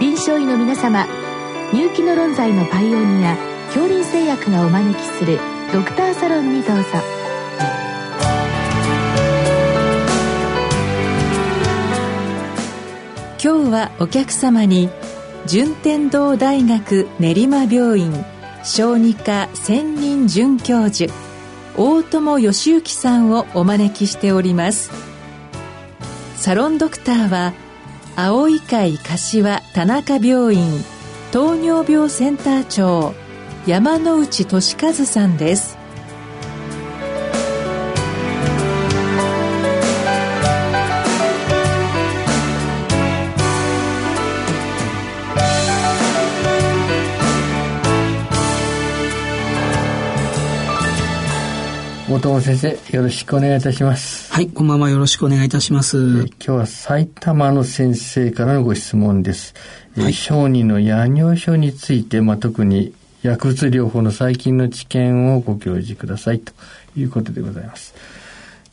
臨床医の皆様入気の論剤のパイオニア恐林製薬がお招きするドクターサロンにどうぞ。今日はお客様に順天堂大学練馬病院小児科専任准教授大友義之さんをお招きしております。サロンドクターは青い会柏田中病院糖尿病センター長山内俊和さんです。大友先生、よろしくお願いいたします。はい、こんばんは。よろしくお願いいたします。今日は埼玉の先生からのご質問です。はい、小児の夜尿症について、まあ、特に薬物療法の最近の知見をご教示くださいということでございます。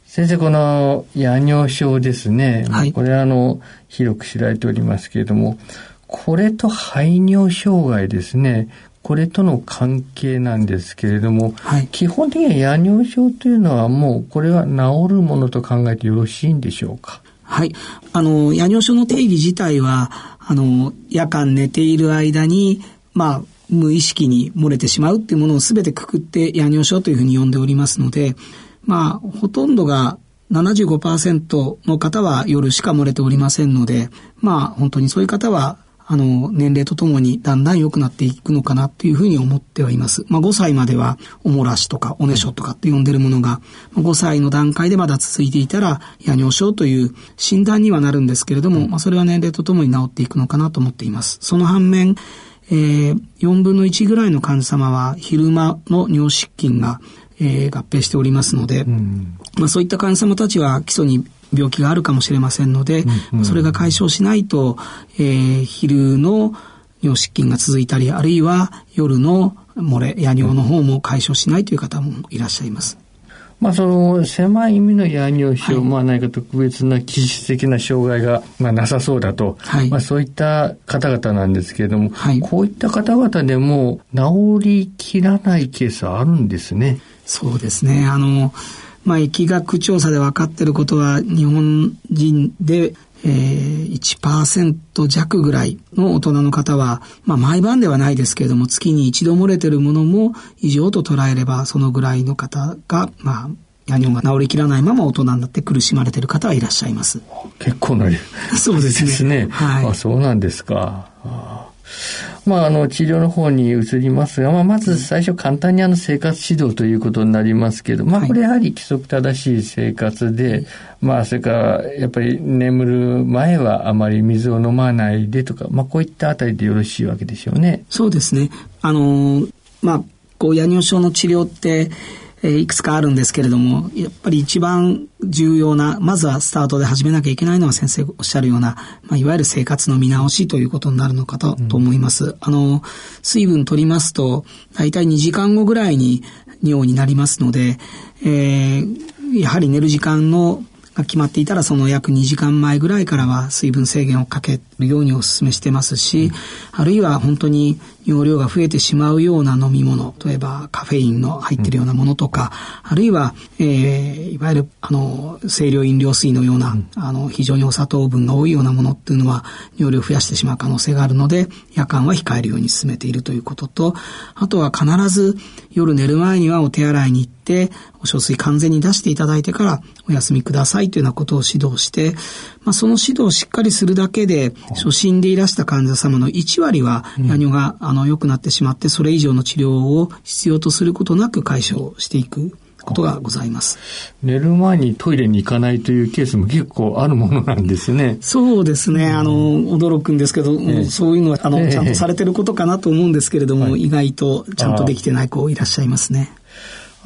先生、この夜尿症ですね。はい、これはあの、広く知られておりますけれども、これと排尿障害ですね。これとの関係なんですけれども、はい、基本的には夜尿症というのはもうこれは治るものと考えてよろしいんでしょうか？はい。あの、夜尿症の定義自体は、あの、夜間寝ている間に、まあ、無意識に漏れてしまうっていうものを全てくくって夜尿症というふうに呼んでおりますので、まあ、ほとんどが75%の方は夜しか漏れておりませんので、まあ、本当にそういう方はあの、年齢とともにだんだん良くなっていくのかなっていうふうに思ってはいます。まあ、5歳まではおもらしとかおねしょとかって呼んでるものが、5歳の段階でまだ続いていたら、夜尿症という診断にはなるんですけれども、まあ、それは年齢とともに治っていくのかなと思っています。その反面、えー、4分の1ぐらいの患者様は昼間の尿失禁が、えー、合併しておりますので、うん、まあ、そういった患者様たちは基礎に病気があるかもしれませんので、うんうん、それが解消しないと、えー、昼の尿失禁が続いたり、あるいは夜の漏れ、夜尿の方も解消しないという方もいらっしゃいます。まあ、その狭い意味の夜尿症、はい、まあ何か特別な気質的な障害が、まあ、なさそうだと、はい、まあ、そういった方々なんですけれども、はい、こういった方々でも治りきらないケースはあるんですね。そうですね。あの、まあ、疫学調査で分かっていることは、日本人で、えー、1%弱ぐらいの大人の方は、まあ、毎晩ではないですけれども、月に一度漏れてるものも異常と捉えれば、そのぐらいの方が、まあ、夜尿が治りきらないまま大人になって苦しまれている方はいらっしゃいます。結構なそうですね。はい。あ、そうなんですか。まあ、あの、治療の方に移りますが、まあ、まず最初簡単にあの、生活指導ということになりますけど、まあ、これやはり規則正しい生活で、まあ、それから、やっぱり眠る前はあまり水を飲まないでとか、まあ、こういったあたりでよろしいわけでしょうね。そうですね。あの、まあ、こう、夜尿症の治療って、えー、いくつかあるんですけれども、やっぱり一番重要な、まずはスタートで始めなきゃいけないのは先生おっしゃるような、まあ、いわゆる生活の見直しということになるのかとうん、と思います。あの、水分取りますと、大体2時間後ぐらいに尿になりますので、えー、やはり寝る時間のが決まっていたらその約2時間前ぐらいからは水分制限をかけるようにお勧めしてますし、うん、あるいは本当に容量が増えてしまうような飲み物、例えばカフェインの入ってるようなものとか、うん、あるいは、えー、いわゆる、あの、清涼飲料水のような、うん、あの、非常にお砂糖分が多いようなものっていうのは、容量を増やしてしまう可能性があるので、夜間は控えるように進めているということと、あとは必ず夜寝る前にはお手洗いに行って、お小水完全に出していただいてからお休みくださいというようなことを指導して、まあ、その指導をしっかりするだけで、初診でいらした患者様の1割は、夜尿が、あの、良くなってしまって、それ以上の治療を必要とすることなく解消していく。ことがございます。寝る前にトイレに行かないというケースも結構あるものなんですね。そうですね。あの、驚くんですけど、えそういうのは、あの、ちゃんとされてることかなと思うんですけれども、意外とちゃんとできてない子いらっしゃいますね。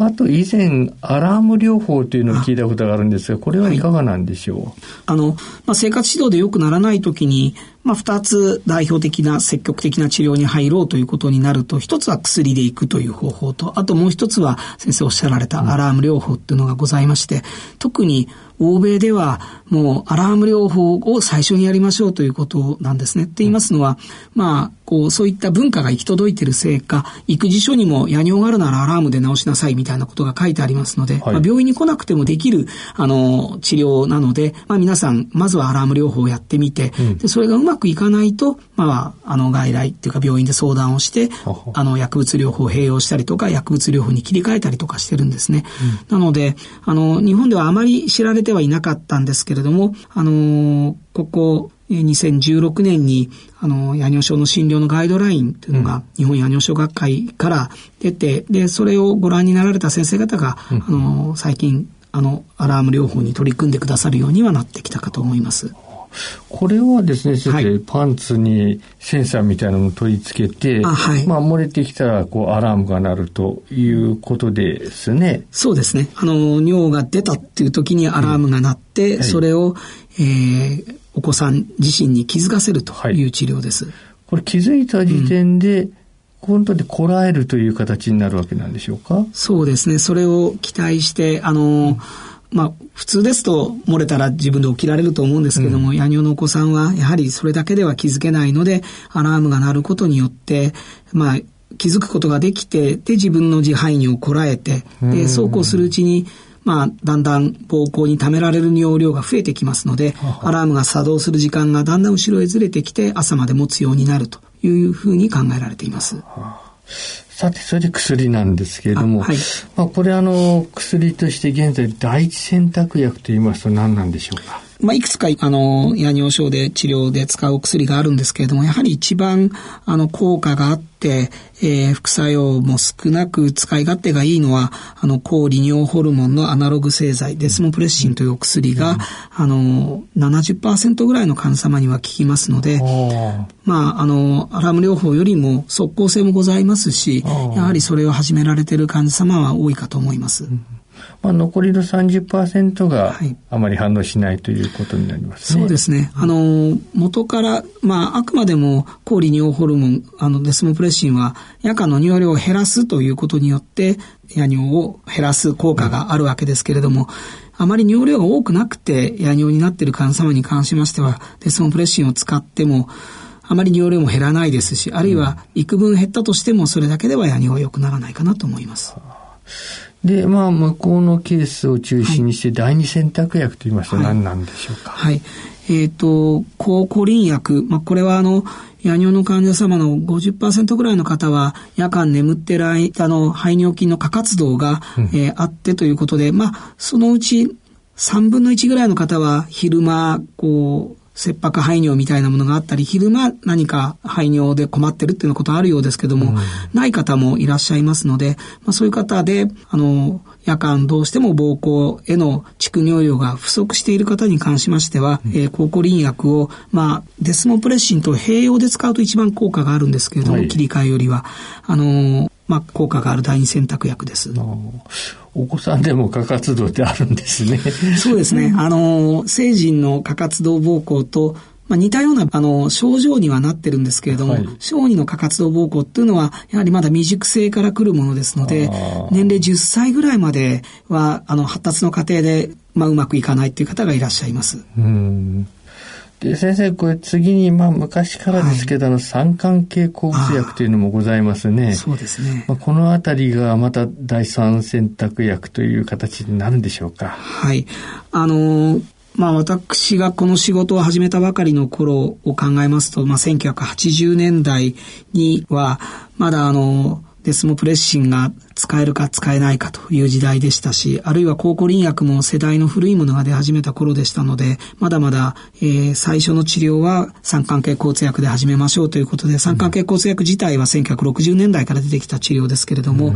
あと以前、アラーム療法というのを聞いたことがあるんですが、これはいかがなんでしょう、はい、あの、まあ、生活指導で良くならないときに、まあ、二つ代表的な積極的な治療に入ろうということになると、一つは薬でいくという方法と、あともう一つは先生おっしゃられたアラーム療法っていうのがございまして、特に欧米ではもうアラーム療法を最初にやりましょうということなんですね。って言いますのは、まあ、こう、そういった文化が行き届いているせいか、育児書にも夜尿があるならアラームで治しなさいみたいなことが書いてありますので、はい、まあ、病院に来なくてもできる、あの、治療なので、まあ皆さん、まずはアラーム療法をやってみて、うん、でそれがうまくいかないと、まあ、あの、外来っていうか病院で相談をして、あの、薬物療法を併用したりとか、薬物療法に切り替えたりとかしてるんですね。うん、なので、あの、日本ではあまり知られてはいなかったんですけれども、あの、ここ、2016年に、あの、夜尿症の診療のガイドラインというのが、日本夜尿症学会から出て、で、それをご覧になられた先生方が、うん、あの、最近、あの、アラーム療法に取り組んでくださるようにはなってきたかと思います。これはですね、先生、はい、パンツにセンサーみたいなのを取り付けて、あはい、まあ、漏れてきたら、こう、アラームが鳴るということですね。そうですね。あの、尿が出たっていう時にアラームが鳴って、うんはい、それを、えー、お子さん自身に気づかせるという治療です。これ気づいた時点で、うん本当にこらえるという形になるわけなんでしょうか？そうですね。それを期待して、あの、うんまあ、普通ですと漏れたら自分で起きられると思うんですけども、うん、夜尿のお子さんはやはりそれだけでは気づけないので、アラームが鳴ることによって、まあ、気づくことができて、で、自分の自排尿をこらえて、で、そうこうするうちに、まあ、だんだん膀胱に溜められる尿量が増えてきますので、アラームが作動する時間がだんだん後ろへずれてきて、朝まで持つようになるというふうに考えられています。はあさて、それで薬なんですけれども、はい、まあ、これあの、薬として現在第一選択薬と言いますと何なんでしょうか？まあ、いくつか、あの、夜尿症で治療で使うお薬があるんですけれども、やはり一番、あの、効果があって、えー、副作用も少なく使い勝手がいいのは、あの、抗利尿ホルモンのアナログ製剤、デスモプレッシンというお薬が、うん、あの、70%ぐらいの患者様には効きますので、まあ、あの、アラーム療法よりも即効性もございますし、やはりそれを始められている患者様は多いかと思います。うんまあ、残りの30%があまり反応しないということになりますね。そうですね。あの、元から、まあ、あくまでも抗利尿ホルモン、あの、デスモプレシンは夜間の尿量を減らすということによって、夜尿を減らす効果があるわけですけれども、あまり尿量が多くなくて夜尿になっている患者様に関しましては、デスモプレシンを使っても、あまり尿量も減らないですし、あるいは幾分減ったとしても、それだけでは夜尿は良くならないかなと思います。で、まあ、向こうのケースを中心にして、第二選択薬と言いますと何なんでしょうか？はい。はい、えっ、ー、と、抗コリン薬。まあ、これはあの、夜尿の患者様の50%ぐらいの方は夜間眠ってる間の排尿筋の過活動が、うん、えー、あってということで、まあ、そのうち3分の1ぐらいの方は昼間、こう、切迫排尿みたいなものがあったり、昼間何か排尿で困ってるっていうことあるようですけども、うん、ない方もいらっしゃいますので、まあ、そういう方で、あの、夜間どうしても膀胱への蓄尿量が不足している方に関しましては、うん、えー、抗コリン薬を、まあ、デスモプレッシンと併用で使うと一番効果があるんですけれども、はい、切り替えよりは、あのまあ、効果がある第二選択薬です。お子さんでも過活動ってあるんですね。そうですね。あの、成人の過活動膀胱と、まあ、似たような、あの、症状にはなってるんですけれども、はい、小児の過活動膀胱っていうのは、やはりまだ未熟性から来るものですので、年齢10歳ぐらいまでは、あの、発達の過程で、まあ、うまくいかないっていう方がいらっしゃいます。うんで、先生、これ次に、まあ、昔からですけど、はい、三関係抗うつ薬というのもございますね。そうですね。まあ、このあたりがまた第三選択薬という形になるんでしょうか。はい。あのーまあ私がこの仕事を始めたばかりの頃を考えますと、まあ1980年代には、まだあの、デスモプレッシンが使えるか使えないかという時代でしたし、あるいは抗コリン薬も世代の古いものが出始めた頃でしたので、まだまだ、えー、最初の治療は三関係交通薬で始めましょうということで、三関係交通薬自体は1960年代から出てきた治療ですけれども、うん、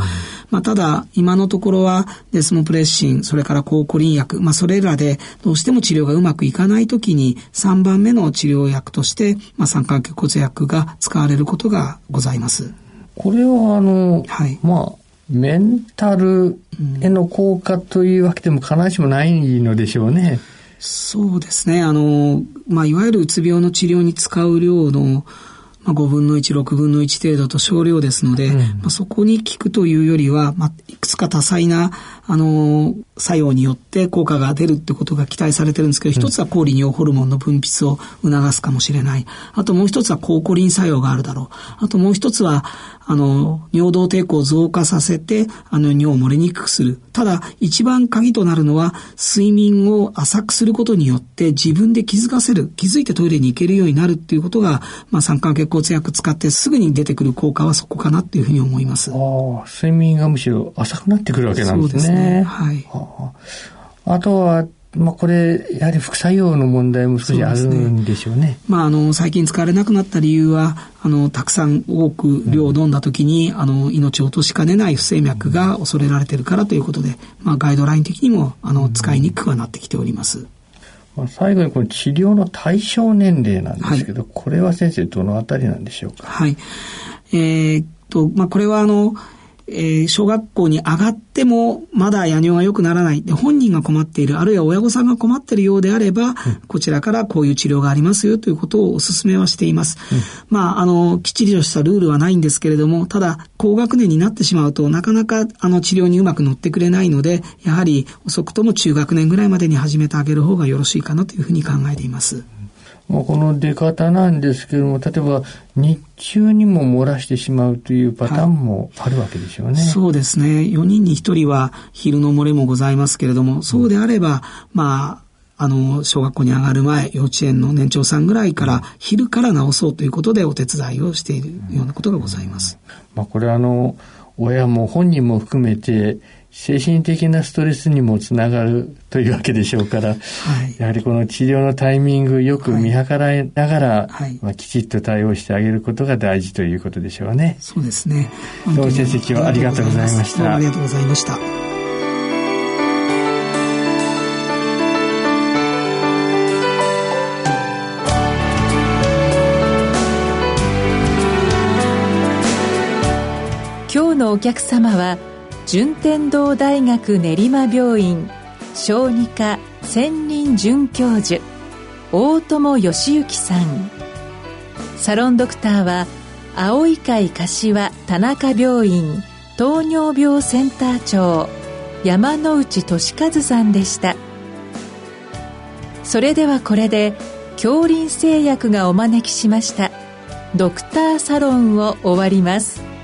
まあ、ただ、今のところはデスモプレッシン、それから抗コリン薬、まあ、それらでどうしても治療がうまくいかないときに3番目の治療薬として、まあ、三関係交通薬が使われることがございます。これはあの、はい、まあ、メンタルへの効果というわけでも必ずしもないのでしょうね。そうですね。あの、まあ、いわゆるうつ病の治療に使う量の、まあ、5分の1、6分の1程度と少量ですので、うん、まあ、そこに効くというよりは、まあ、いくつか多彩な、あのー、作用によって効果が出るってことが期待されてるんですけど、一つは抗利尿ホルモンの分泌を促すかもしれない。あともう一つは抗コリン作用があるだろう。あともう一つは、あの、尿道抵抗を増加させて、あの、尿を漏れにくくする。ただ、一番鍵となるのは、睡眠を浅くすることによって自分で気づかせる、気づいてトイレに行けるようになるっていうことが、まあ、酸化血骨薬使ってすぐに出てくる効果はそこかなっていうふうに思います。ああ、睡眠がむしろ浅くなってくるわけなんですね。そうですね。はい。あとは、まあ、これ、やはり副作用の問題も少しあるんでしょうね。うねまあ、あの、最近使われなくなった理由は、あの、たくさん多く量を飲んだ時に、うん、あの、命を落としかねない不整脈が恐れられているからということで、まあ、ガイドライン的にも、あの、使いにくくはなってきております。まあ、最後にこの治療の対象年齢なんですけど、はい、これは先生どのあたりなんでしょうか？はい。えー、っと、まあ、これはあの、えー、小学校に上がってもまだ夜尿が良くならない。で、本人が困っている、あるいは親御さんが困っているようであれば、うん、こちらからこういう治療がありますよということをお勧めはしています。うん、まあ、あの、きっちりとしたルールはないんですけれども、ただ、高学年になってしまうとなかなかあの治療にうまく乗ってくれないので、やはり遅くとも中学年ぐらいまでに始めてあげる方がよろしいかなというふうに考えています。まあ、この出方なんですけれども、例えば日中にも漏らしてしまうというパターンもあるわけでしょうね。はい、そうですね。4人に1人は昼の漏れもございますけれども、そうであれば、まあ、あの、小学校に上がる前、幼稚園の年長さんぐらいから、昼から治そうということでお手伝いをしているようなことがございます。まあ、これあの、親も本人も含めて、精神的なストレスにもつながるというわけでしょうから、はい、やはりこの治療のタイミングよく見計らいながら、はい、まあ、きちっと対応してあげることが大事ということでしょうね。そうですね。どうも先生今日はありがとうございました。ありがとうございました。今日のお客様は順天堂大学練馬病院小児科専任准教授大友義行さん。サロンドクターは青い会柏田中病院糖尿病センター長山内俊和さんでした。それではこれで恐林製薬がお招きしましたドクターサロンを終わります。